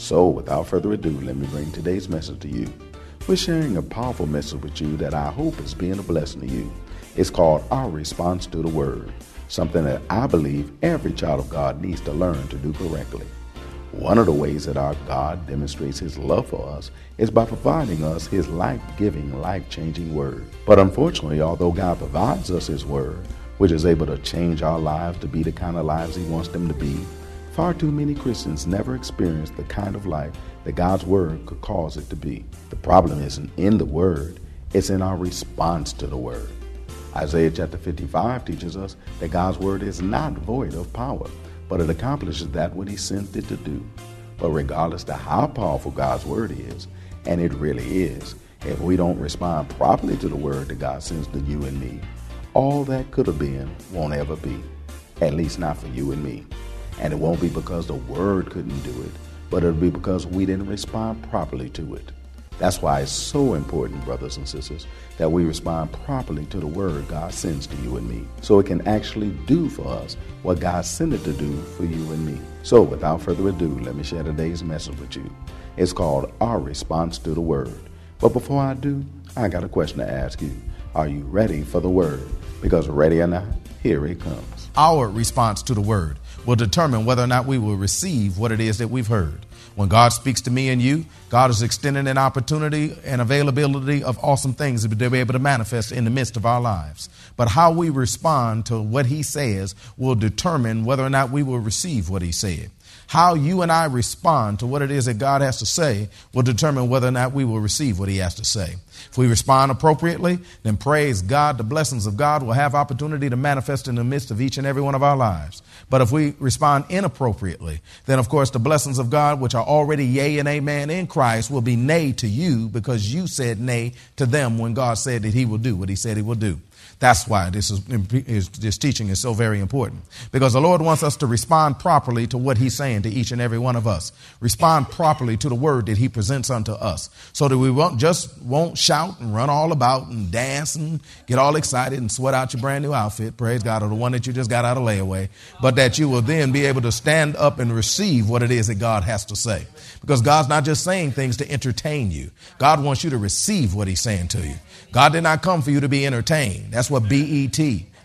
So, without further ado, let me bring today's message to you. We're sharing a powerful message with you that I hope is being a blessing to you. It's called Our Response to the Word, something that I believe every child of God needs to learn to do correctly. One of the ways that our God demonstrates His love for us is by providing us His life giving, life changing Word. But unfortunately, although God provides us His Word, which is able to change our lives to be the kind of lives He wants them to be, Far too many Christians never experience the kind of life that God's Word could cause it to be. The problem isn't in the Word, it's in our response to the Word. Isaiah chapter 55 teaches us that God's Word is not void of power, but it accomplishes that what He sent it to do. But regardless to how powerful God's Word is, and it really is, if we don't respond properly to the Word that God sends to you and me, all that could have been won't ever be. At least not for you and me. And it won't be because the word couldn't do it, but it'll be because we didn't respond properly to it. That's why it's so important, brothers and sisters, that we respond properly to the word God sends to you and me, so it can actually do for us what God sent it to do for you and me. So, without further ado, let me share today's message with you. It's called Our Response to the Word. But before I do, I got a question to ask you. Are you ready for the Word? Because ready or not, here it comes. Our response to the Word will determine whether or not we will receive what it is that we've heard. When God speaks to me and you, God is extending an opportunity and availability of awesome things to be able to manifest in the midst of our lives. But how we respond to what He says will determine whether or not we will receive what He said. How you and I respond to what it is that God has to say will determine whether or not we will receive what He has to say. If we respond appropriately, then praise God, the blessings of God will have opportunity to manifest in the midst of each and every one of our lives. But if we respond inappropriately, then of course the blessings of God, which are already yea and amen in Christ, will be nay to you because you said nay to them when God said that He will do what He said He will do. That's why this, is, is, this teaching is so very important. Because the Lord wants us to respond properly to what He's saying to each and every one of us. Respond properly to the word that He presents unto us. So that we won't just won't shout and run all about and dance and get all excited and sweat out your brand new outfit, praise God, or the one that you just got out of layaway. But that you will then be able to stand up and receive what it is that God has to say. Because God's not just saying things to entertain you. God wants you to receive what He's saying to you. God did not come for you to be entertained. That's what BET,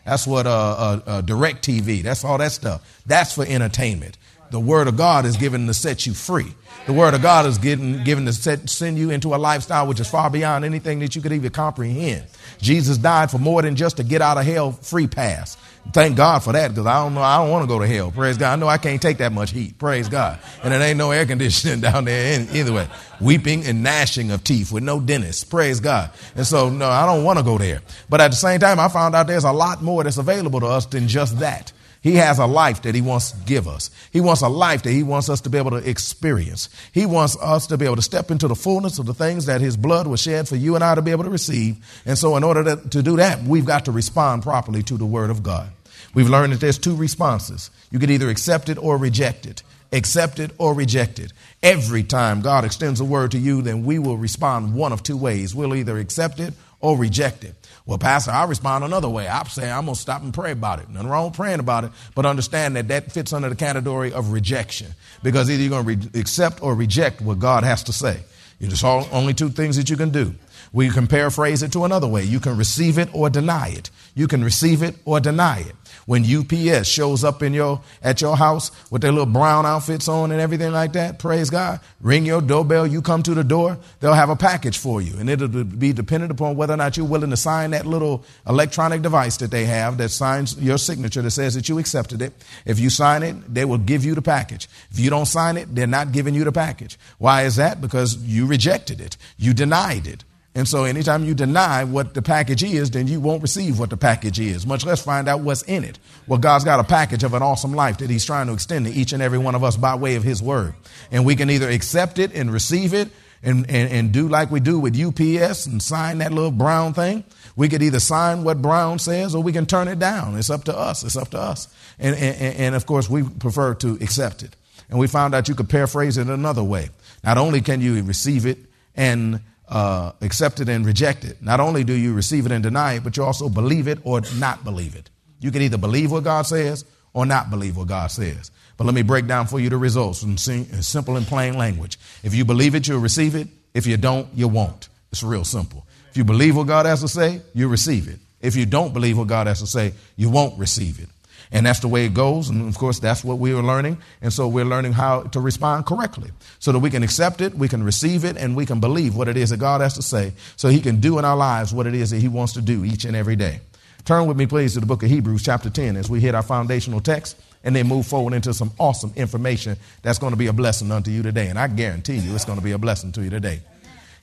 that's what uh, uh, uh, DirecTV, that's all that stuff. That's for entertainment. The Word of God is given to set you free. The Word of God is given, given to set, send you into a lifestyle which is far beyond anything that you could even comprehend. Jesus died for more than just to get out of hell free pass. Thank God for that because I don't know, I don't want to go to hell. Praise God. I know I can't take that much heat. Praise God. And it ain't no air conditioning down there either way. Weeping and gnashing of teeth with no dentist. Praise God. And so, no, I don't want to go there. But at the same time, I found out there's a lot more that's available to us than just that. He has a life that he wants to give us. He wants a life that he wants us to be able to experience. He wants us to be able to step into the fullness of the things that his blood was shed for you and I to be able to receive. And so in order to, to do that, we've got to respond properly to the word of God. We've learned that there's two responses. You can either accept it or reject it. Accept it or reject it. Every time God extends a word to you, then we will respond one of two ways. We'll either accept it or reject it. Well, Pastor, I respond another way. I say I'm going to stop and pray about it. Nothing wrong with praying about it, but understand that that fits under the category of rejection because either you're going to re- accept or reject what God has to say. There's only two things that you can do. We can paraphrase it to another way. You can receive it or deny it. You can receive it or deny it. When UPS shows up in your at your house with their little brown outfits on and everything like that, praise God, ring your doorbell, you come to the door, they'll have a package for you. And it'll be dependent upon whether or not you're willing to sign that little electronic device that they have that signs your signature that says that you accepted it. If you sign it, they will give you the package. If you don't sign it, they're not giving you the package. Why is that? Because you rejected it. You denied it. And so anytime you deny what the package is, then you won't receive what the package is, much less find out what's in it. Well, God's got a package of an awesome life that He's trying to extend to each and every one of us by way of His word. And we can either accept it and receive it and, and, and do like we do with UPS and sign that little brown thing. We could either sign what Brown says or we can turn it down. It's up to us. It's up to us. And, and, and of course, we prefer to accept it. And we found out you could paraphrase it another way. Not only can you receive it and uh, accept it and reject it. Not only do you receive it and deny it, but you also believe it or not believe it. You can either believe what God says or not believe what God says. But let me break down for you the results in simple and plain language. If you believe it, you'll receive it. If you don't, you won't. It's real simple. If you believe what God has to say, you receive it. If you don't believe what God has to say, you won't receive it. And that's the way it goes. And of course, that's what we are learning. And so we're learning how to respond correctly so that we can accept it, we can receive it, and we can believe what it is that God has to say so He can do in our lives what it is that He wants to do each and every day. Turn with me, please, to the book of Hebrews, chapter 10, as we hit our foundational text and then move forward into some awesome information that's going to be a blessing unto you today. And I guarantee you it's going to be a blessing to you today.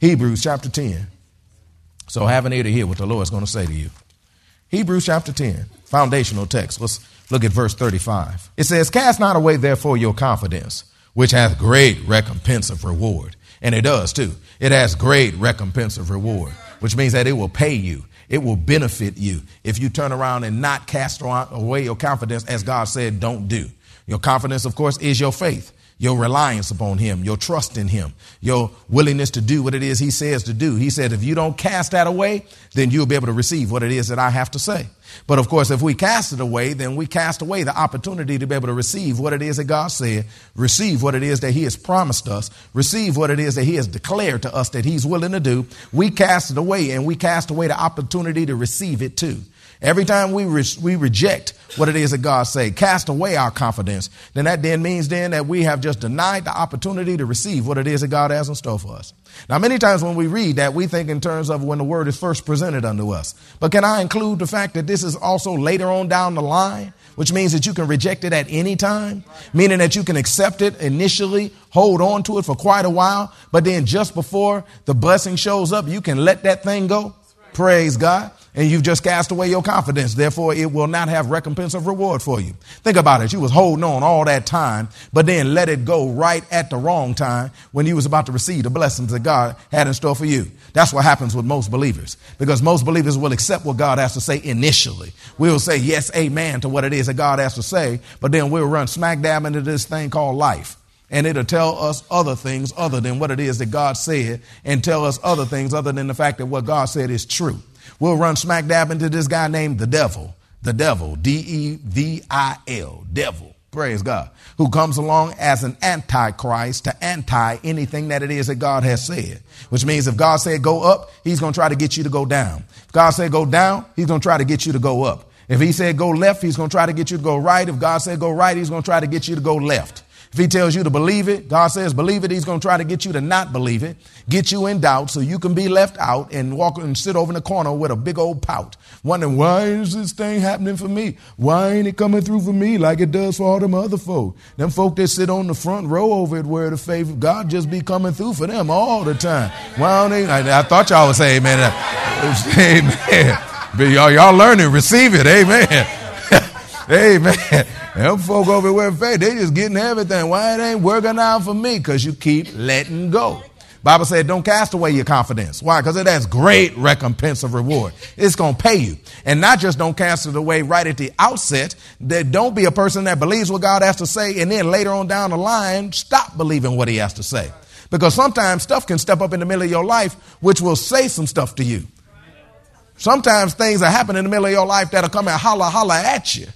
Hebrews, chapter 10. So have an ear to hear what the Lord is going to say to you. Hebrews chapter 10, foundational text. Let's Look at verse 35. It says, Cast not away therefore your confidence, which hath great recompense of reward. And it does too. It has great recompense of reward, which means that it will pay you. It will benefit you if you turn around and not cast away your confidence as God said, don't do. Your confidence, of course, is your faith your reliance upon him, your trust in him, your willingness to do what it is he says to do. He said, if you don't cast that away, then you'll be able to receive what it is that I have to say. But of course, if we cast it away, then we cast away the opportunity to be able to receive what it is that God said, receive what it is that he has promised us, receive what it is that he has declared to us that he's willing to do. We cast it away and we cast away the opportunity to receive it too. Every time we, re- we reject what it is that God say, cast away our confidence, then that then means then that we have just denied the opportunity to receive what it is that God has in store for us. Now, many times when we read that, we think in terms of when the word is first presented unto us. But can I include the fact that this is also later on down the line, which means that you can reject it at any time, meaning that you can accept it initially, hold on to it for quite a while, but then just before the blessing shows up, you can let that thing go? Praise God and you've just cast away your confidence. Therefore, it will not have recompense of reward for you. Think about it. You was holding on all that time, but then let it go right at the wrong time when you was about to receive the blessings that God had in store for you. That's what happens with most believers because most believers will accept what God has to say initially. We'll say yes, amen to what it is that God has to say, but then we'll run smack dab into this thing called life and it'll tell us other things other than what it is that God said and tell us other things other than the fact that what God said is true. We'll run smack dab into this guy named the devil. The devil, D E V I L, devil. Praise God. Who comes along as an antichrist to anti anything that it is that God has said. Which means if God said go up, he's going to try to get you to go down. If God said go down, he's going to try to get you to go up. If he said go left, he's going to try to get you to go right. If God said go right, he's going to try to get you to go left. If he tells you to believe it, God says believe it, he's going to try to get you to not believe it, get you in doubt so you can be left out and walk and sit over in the corner with a big old pout, wondering why is this thing happening for me? Why ain't it coming through for me like it does for all them other folk? Them folk that sit on the front row over at where the faith God just be coming through for them all the time. Why don't they? I, I thought y'all would say amen. amen. But y'all, y'all learning, receive it. Amen. amen. Them folk over where faith, they just getting everything. Why it ain't working out for me? Because you keep letting go. Bible said, don't cast away your confidence. Why? Because it has great recompense of reward. It's going to pay you. And not just don't cast it away right at the outset, that don't be a person that believes what God has to say and then later on down the line, stop believing what he has to say. Because sometimes stuff can step up in the middle of your life, which will say some stuff to you. Sometimes things are happen in the middle of your life that'll come and holla, holla at you.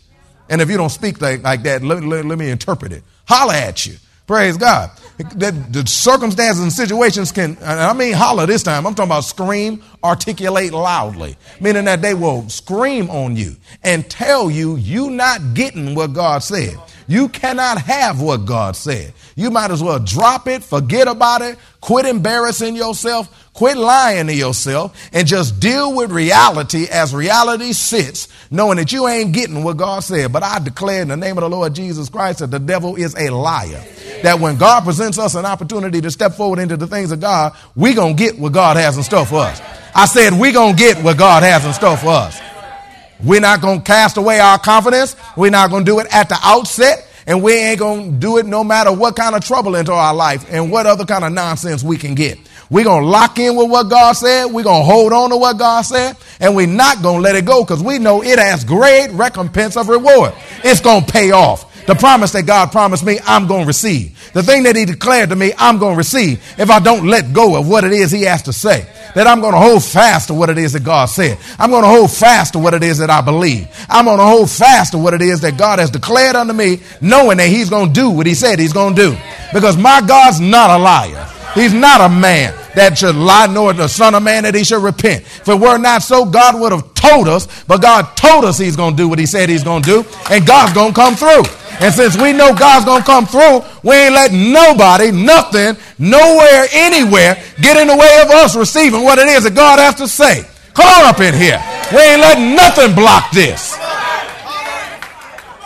And if you don't speak like, like that, let, let, let, me interpret it. Holler at you. Praise God. The, the circumstances and situations can, I mean, holler this time. I'm talking about scream, articulate loudly, meaning that they will scream on you and tell you you're not getting what God said. You cannot have what God said. You might as well drop it, forget about it, quit embarrassing yourself, Quit lying to yourself and just deal with reality as reality sits, knowing that you ain't getting what God said. But I declare in the name of the Lord Jesus Christ that the devil is a liar. That when God presents us an opportunity to step forward into the things of God, we gonna get what God has in store for us. I said we gonna get what God has in store for us. We're not gonna cast away our confidence. We're not gonna do it at the outset. And we ain't gonna do it no matter what kind of trouble into our life and what other kind of nonsense we can get. We're going to lock in with what God said. We're going to hold on to what God said. And we're not going to let it go because we know it has great recompense of reward. It's going to pay off. The promise that God promised me, I'm going to receive. The thing that He declared to me, I'm going to receive if I don't let go of what it is He has to say. That I'm going to hold fast to what it is that God said. I'm going to hold fast to what it is that I believe. I'm going to hold fast to what it is that God has declared unto me, knowing that He's going to do what He said He's going to do. Because my God's not a liar. He's not a man that should lie, nor the son of man that he should repent. If it were not so, God would have told us, but God told us he's going to do what he said he's going to do, and God's going to come through. And since we know God's going to come through, we ain't letting nobody, nothing, nowhere, anywhere get in the way of us receiving what it is that God has to say. Come on up in here. We ain't letting nothing block this.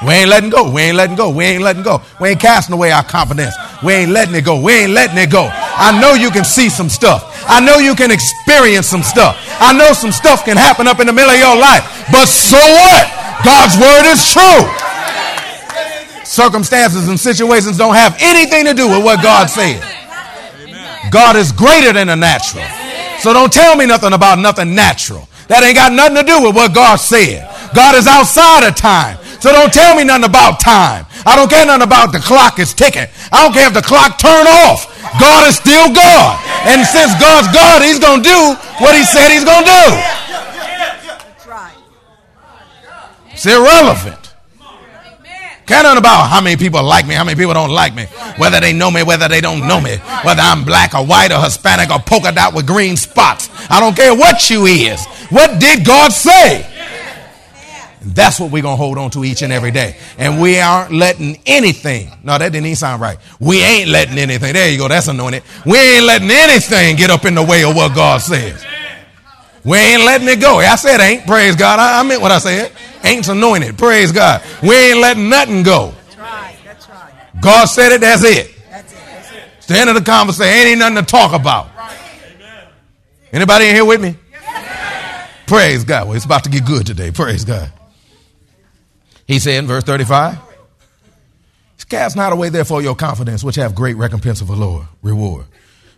We ain't letting go. We ain't letting go. We ain't letting go. We ain't casting away our confidence. We ain't letting it go. We ain't letting it go. I know you can see some stuff. I know you can experience some stuff. I know some stuff can happen up in the middle of your life. But so what? God's word is true. Circumstances and situations don't have anything to do with what God said. God is greater than the natural. So don't tell me nothing about nothing natural. That ain't got nothing to do with what God said. God is outside of time. So don't tell me nothing about time. I don't care nothing about the clock is ticking. I don't care if the clock turn off. God is still God. And since God's God, he's going to do what he said he's going to do. It's irrelevant. Care nothing about how many people like me, how many people don't like me, whether they know me, whether they don't know me, whether I'm black or white or Hispanic or polka dot with green spots. I don't care what you is. What did God say? That's what we're going to hold on to each and every day. And we aren't letting anything, no, that didn't even sound right. We ain't letting anything, there you go, that's anointed. We ain't letting anything get up in the way of what God says. We ain't letting it go. I said ain't, praise God. I, I meant what I said. Ain't's anointed, praise God. We ain't letting nothing go. That's right, that's right. God said it, that's it. That's it, that's it. It's the end of the conversation. Ain't nothing to talk about. Anybody in here with me? Praise God. Well, it's about to get good today. Praise God. He said in verse 35, Cast not away therefore your confidence, which have great recompense of Lord, reward.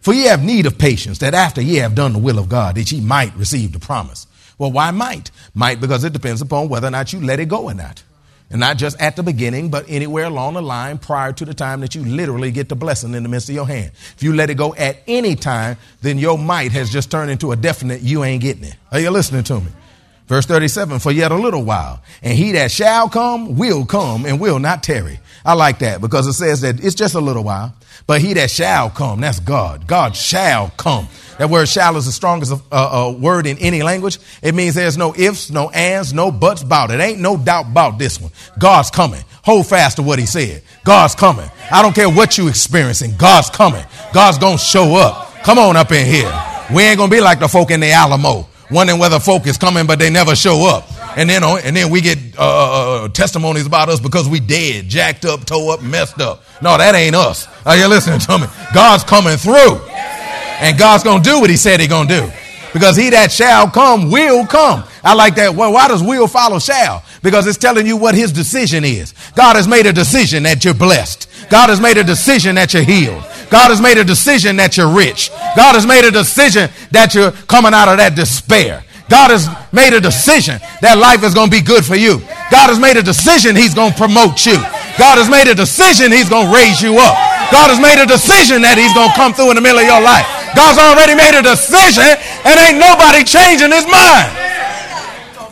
For ye have need of patience, that after ye have done the will of God, that ye might receive the promise. Well, why might? Might because it depends upon whether or not you let it go or not. And not just at the beginning, but anywhere along the line prior to the time that you literally get the blessing in the midst of your hand. If you let it go at any time, then your might has just turned into a definite, you ain't getting it. Are you listening to me? Verse 37, for yet a little while, and he that shall come will come and will not tarry. I like that because it says that it's just a little while, but he that shall come, that's God. God shall come. That word shall is the strongest uh, uh, word in any language. It means there's no ifs, no ands, no buts about it. Ain't no doubt about this one. God's coming. Hold fast to what he said. God's coming. I don't care what you're experiencing. God's coming. God's going to show up. Come on up in here. We ain't going to be like the folk in the Alamo wondering whether folk is coming, but they never show up. And then, uh, and then we get uh, uh, uh, testimonies about us because we dead, jacked up, toe up, messed up. No, that ain't us. Are you listening to me? God's coming through. And God's going to do what he said he going to do. Because he that shall come will come. I like that. Well, why does will follow shall? Because it's telling you what his decision is. God has made a decision that you're blessed. God has made a decision that you're healed. God has made a decision that you're rich. God has made a decision that you're coming out of that despair. God has made a decision that life is going to be good for you. God has made a decision He's going to promote you. God has made a decision He's going to raise you up. God has made a decision that He's going to come through in the middle of your life. God's already made a decision and ain't nobody changing his mind.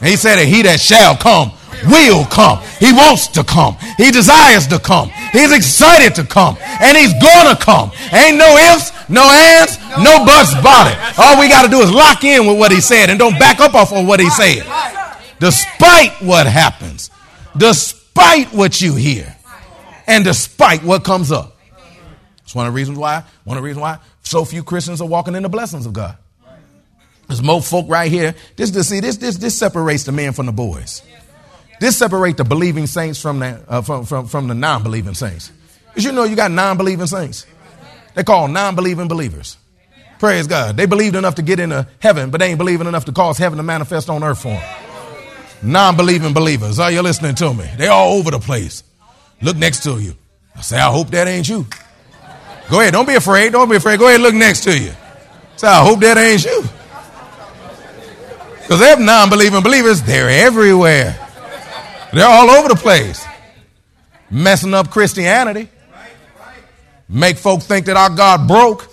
He said that he that shall come will come. He wants to come. He desires to come. He's excited to come. And he's gonna come. Ain't no ifs, no ands, no buts about it. All we got to do is lock in with what he said and don't back up off of what he said. Despite what happens, despite what you hear, and despite what comes up. It's one of the reasons why, one of the reasons why so few Christians are walking in the blessings of God. There's more folk right here. This, this, see, this, this, this separates the men from the boys. This separates the believing saints from the, uh, from, from, from the non-believing saints. Because you know you got non-believing saints. They call non-believing believers. Praise God. They believed enough to get into heaven, but they ain't believing enough to cause heaven to manifest on earth for them. Non-believing believers. Are you listening to me? They all over the place. Look next to you. I say, I hope that ain't you. Go ahead. Don't be afraid. Don't be afraid. Go ahead look next to you. Say, I hope that ain't you. Because they're non believing believers, they're everywhere. They're all over the place. Messing up Christianity. Make folk think that our God broke.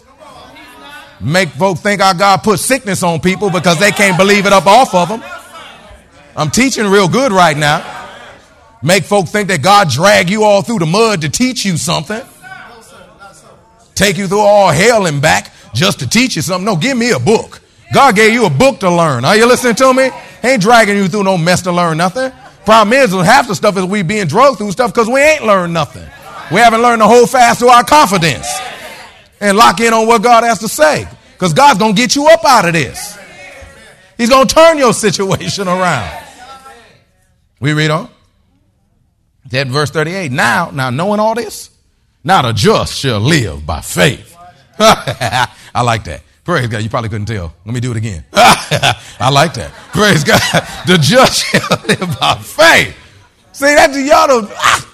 Make folk think our God put sickness on people because they can't believe it up off of them. I'm teaching real good right now. Make folk think that God dragged you all through the mud to teach you something. Take you through all hell and back just to teach you something. No, give me a book. God gave you a book to learn. Are you listening to me? He ain't dragging you through no mess to learn nothing. Problem is, half the stuff is we being drugged through stuff because we ain't learned nothing. We haven't learned to hold fast to our confidence and lock in on what God has to say. Because God's going to get you up out of this. He's going to turn your situation around. We read on. That verse 38. Now, now knowing all this, now the just shall live by faith. I like that. Praise God. You probably couldn't tell. Let me do it again. I like that. Praise God. The just shall live by faith. See, that's y'all don't. Ah.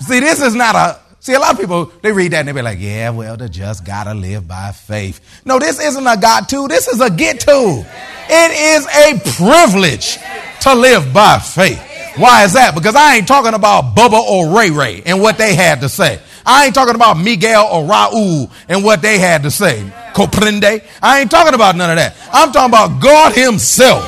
See, this is not a. See, a lot of people, they read that and they be like, yeah, well, the just got to live by faith. No, this isn't a got to. This is a get to. It is a privilege to live by faith. Why is that? Because I ain't talking about Bubba or Ray Ray and what they had to say. I ain't talking about Miguel or Raul and what they had to say. Coprende. I ain't talking about none of that. I'm talking about God Himself,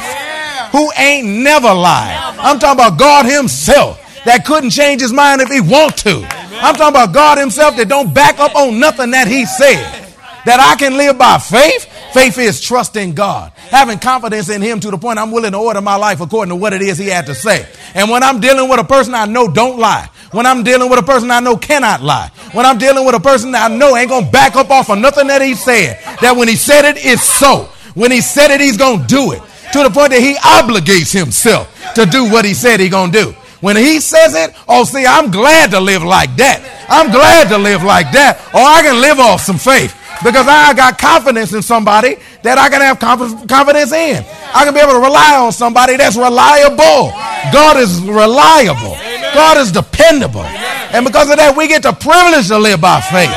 who ain't never lied. I'm talking about God Himself that couldn't change His mind if He want to. I'm talking about God Himself that don't back up on nothing that He said. That I can live by faith. Faith is trusting God, having confidence in Him to the point I'm willing to order my life according to what it is He had to say. And when I'm dealing with a person I know don't lie, when I'm dealing with a person I know cannot lie, when I'm dealing with a person that I know ain't gonna back up off of nothing that he said, that when he said it, it's so. When he said it, he's gonna do it to the point that he obligates himself to do what he said he gonna do. When he says it, oh, see, I'm glad to live like that. I'm glad to live like that. Or I can live off some faith because I got confidence in somebody that I can have confidence in. I can be able to rely on somebody that's reliable. God is reliable. God is dependable. And because of that, we get the privilege to live by faith.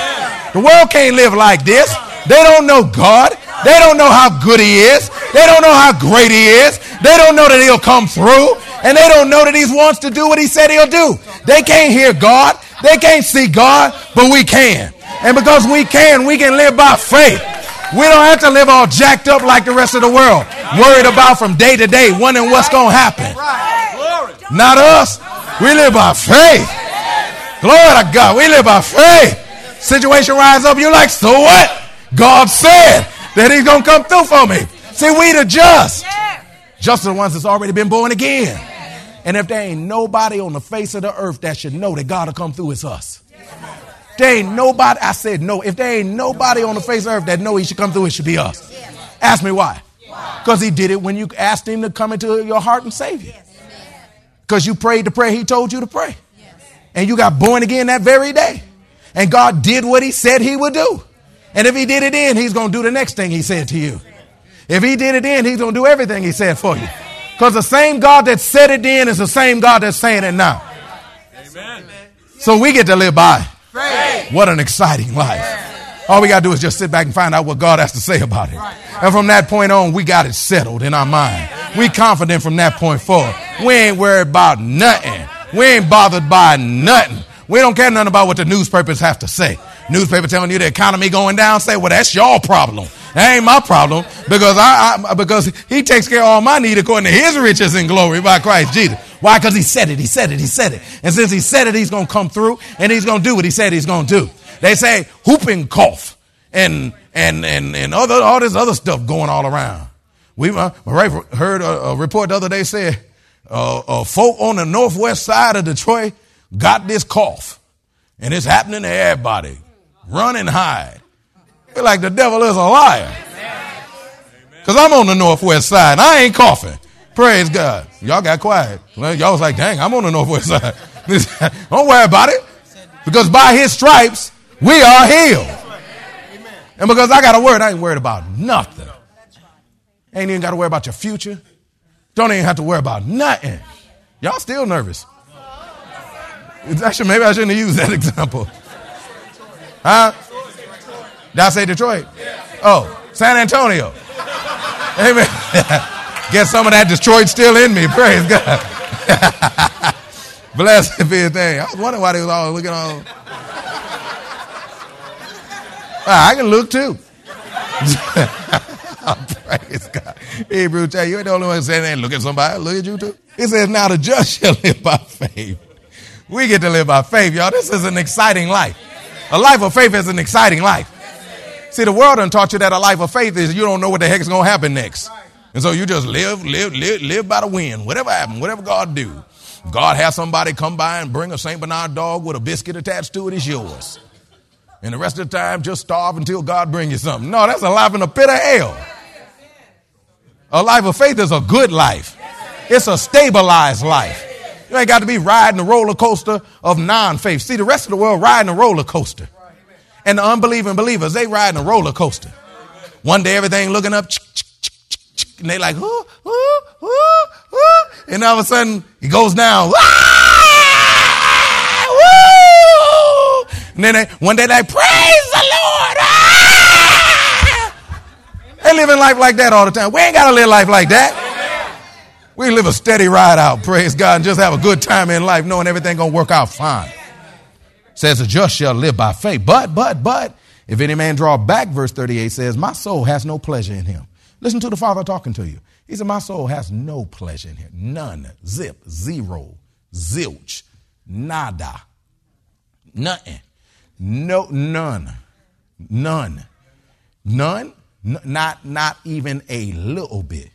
The world can't live like this. They don't know God. They don't know how good He is. They don't know how great He is. They don't know that He'll come through. And they don't know that He wants to do what He said He'll do. They can't hear God. They can't see God, but we can. And because we can, we can live by faith. We don't have to live all jacked up like the rest of the world, worried about from day to day, wondering what's going to happen. Not us. We live by faith. Glory to God. We live by faith. Situation rise up. You're like, so what? God said that He's going to come through for me. See, we the just. Just the ones that's already been born again. And if there ain't nobody on the face of the earth that should know that God will come through, it's us. There ain't nobody, I said no. If there ain't nobody on the face of the earth that know he should come through, it should be us. Ask me why. Because he did it when you asked him to come into your heart and save you. Because you prayed the prayer he told you to pray. And you got born again that very day. And God did what he said he would do. And if he did it then, he's going to do the next thing he said to you. If he did it then, he's going to do everything he said for you. Because the same God that said it then is the same God that's saying it now. Amen. So we get to live by. Faith. What an exciting life. All we got to do is just sit back and find out what God has to say about it. And from that point on, we got it settled in our mind. We confident from that point forward. We ain't worried about nothing. We ain't bothered by nothing. We don't care nothing about what the newspapers have to say. Newspaper telling you the economy going down, say, well, that's your problem. That ain't my problem because I, I because he takes care of all my need according to his riches and glory by Christ Jesus. Why? Because he said it. He said it. He said it. And since he said it, he's going to come through and he's going to do what he said he's going to do. They say whooping cough and and and and other all this other stuff going all around. We uh, heard a, a, report the other day said uh, uh, folk on the northwest side of Detroit got this cough, and it's happening to everybody. Run and hide. Feel like the devil is a liar. Because I'm on the northwest side. And I ain't coughing. Praise God. Y'all got quiet. Y'all was like, dang, I'm on the northwest side. Don't worry about it. Because by his stripes, we are healed. And because I got a word, I ain't worried about nothing. Ain't even got to worry about your future. Don't even have to worry about nothing. Y'all still nervous. Actually, maybe I shouldn't have used that example. Huh? Did I say Detroit? Oh, San Antonio. Amen. Get some of that Detroit still in me. Praise God. Blessed be his name. I was wondering why they was all looking on. Ah, I can look too. Praise God. Hebrew tell you, ain't the only one saying that. Look at somebody. Look at you too. He says, now the just shall live by faith. We get to live by faith, y'all. This is an exciting life. A life of faith is an exciting life. See, the world done taught you that a life of faith is you don't know what the heck is going to happen next. And so you just live, live, live, live by the wind. Whatever happens, whatever God do. God has somebody come by and bring a St. Bernard dog with a biscuit attached to it, it's yours. And the rest of the time, just starve until God bring you something. No, that's a life in a pit of hell. A life of faith is a good life. It's a stabilized life. You ain't got to be riding the roller coaster of non-faith. See, the rest of the world riding a roller coaster. And the unbelieving believers, they riding a roller coaster. One day everything looking up, and they like, ooh, ooh, ooh, ooh. and all of a sudden he goes down. Ah! And then they, one day they praise the Lord. Ah! They living life like that all the time. We ain't got to live life like that. We live a steady ride out, praise God, and just have a good time in life, knowing everything gonna work out fine. Says the just shall live by faith. But, but, but, if any man draw back, verse 38 says, My soul has no pleasure in him. Listen to the Father talking to you. He said, My soul has no pleasure in him. None. Zip. Zero. Zilch. Nada. Nothing. No, none. None. None. N- not, not even a little bit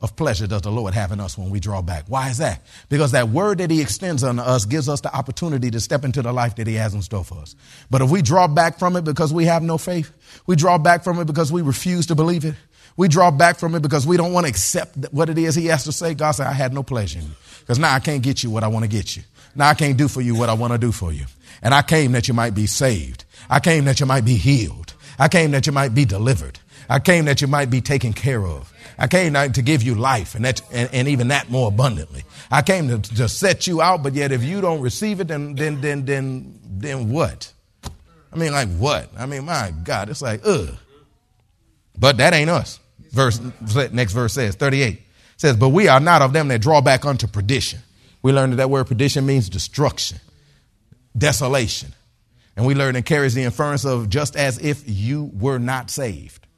of pleasure does the Lord have in us when we draw back. Why is that? Because that word that He extends unto us gives us the opportunity to step into the life that He has in store for us. But if we draw back from it because we have no faith, we draw back from it because we refuse to believe it, we draw back from it because we don't want to accept what it is He has to say, God said, I had no pleasure in you. Because now I can't get you what I want to get you. Now I can't do for you what I want to do for you. And I came that you might be saved. I came that you might be healed. I came that you might be delivered. I came that you might be taken care of. I came to give you life and, that, and, and even that more abundantly. I came to, to set you out, but yet if you don't receive it, then, then, then, then, then what? I mean, like what? I mean, my God, it's like, ugh. But that ain't us. Verse, next verse says, 38 says, But we are not of them that draw back unto perdition. We learned that that word perdition means destruction, desolation. And we learn it carries the inference of just as if you were not saved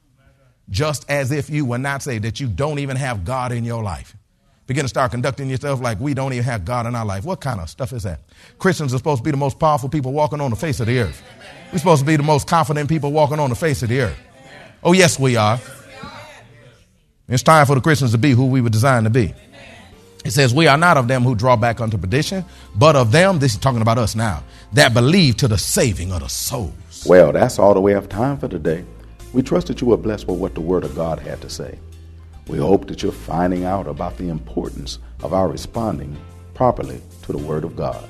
just as if you were not saved, that you don't even have God in your life. Begin to start conducting yourself like we don't even have God in our life. What kind of stuff is that? Christians are supposed to be the most powerful people walking on the face of the earth. We're supposed to be the most confident people walking on the face of the earth. Oh, yes, we are. It's time for the Christians to be who we were designed to be. It says, We are not of them who draw back unto perdition, but of them, this is talking about us now, that believe to the saving of the souls. Well, that's all the way have time for today. We trust that you were blessed with what the Word of God had to say. We hope that you're finding out about the importance of our responding properly to the Word of God.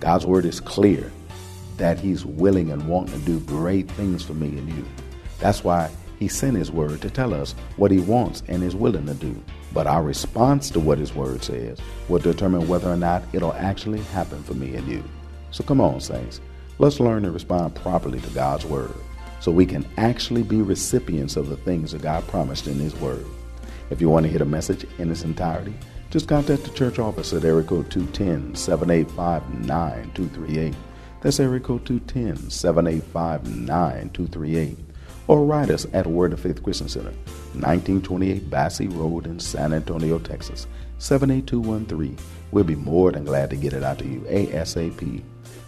God's Word is clear that He's willing and wanting to do great things for me and you. That's why He sent His Word to tell us what He wants and is willing to do. But our response to what His Word says will determine whether or not it'll actually happen for me and you. So come on, Saints. Let's learn to respond properly to God's Word so we can actually be recipients of the things that God promised in His Word. If you want to hear the message in its entirety, just contact the church office at area code 210 785 9238. That's area code 210 785 9238. Or write us at Word of Faith Christian Center, 1928 Basse Road in San Antonio, Texas, 78213. We'll be more than glad to get it out to you ASAP.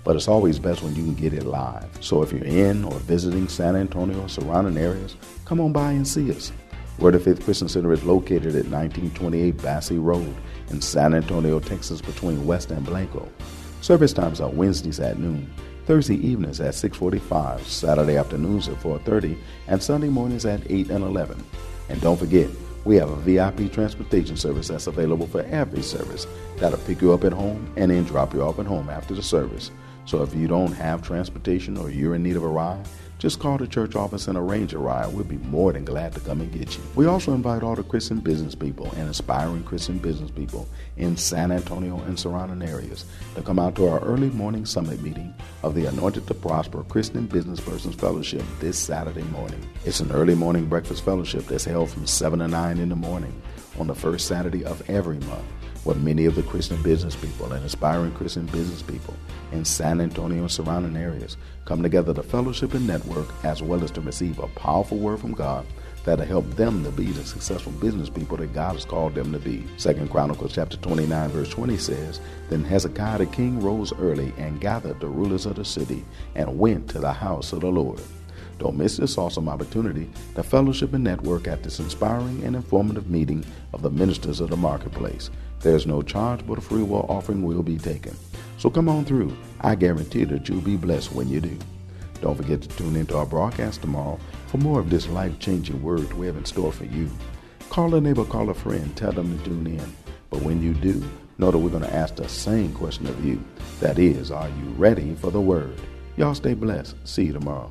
But it's always best when you can get it live. So if you're in or visiting San Antonio or surrounding areas, come on by and see us. Word of Faith Christian Center is located at 1928 Basse Road in San Antonio, Texas, between West and Blanco. Service times are Wednesdays at noon, Thursday evenings at 6:45, Saturday afternoons at 4:30, and Sunday mornings at 8 and 11. And don't forget, we have a VIP transportation service that's available for every service. That'll pick you up at home and then drop you off at home after the service. So if you don't have transportation or you're in need of a ride, just call the church office and arrange a ride. We'll be more than glad to come and get you. We also invite all the Christian business people and aspiring Christian business people in San Antonio and surrounding areas to come out to our early morning summit meeting of the Anointed to Prosper Christian Business Persons Fellowship this Saturday morning. It's an early morning breakfast fellowship that's held from 7 to 9 in the morning on the first Saturday of every month where many of the Christian business people and aspiring Christian business people in San Antonio and surrounding areas come together to fellowship and network as well as to receive a powerful word from God that'll help them to be the successful business people that God has called them to be. Second Chronicles chapter 29 verse 20 says, Then Hezekiah the king rose early and gathered the rulers of the city and went to the house of the Lord. Don't miss this awesome opportunity to fellowship and network at this inspiring and informative meeting of the ministers of the marketplace. There's no charge, but a free will offering will be taken. So come on through. I guarantee that you'll be blessed when you do. Don't forget to tune into our broadcast tomorrow for more of this life changing word we have in store for you. Call a neighbor, call a friend, tell them to tune in. But when you do, know that we're going to ask the same question of you. That is, are you ready for the word? Y'all stay blessed. See you tomorrow.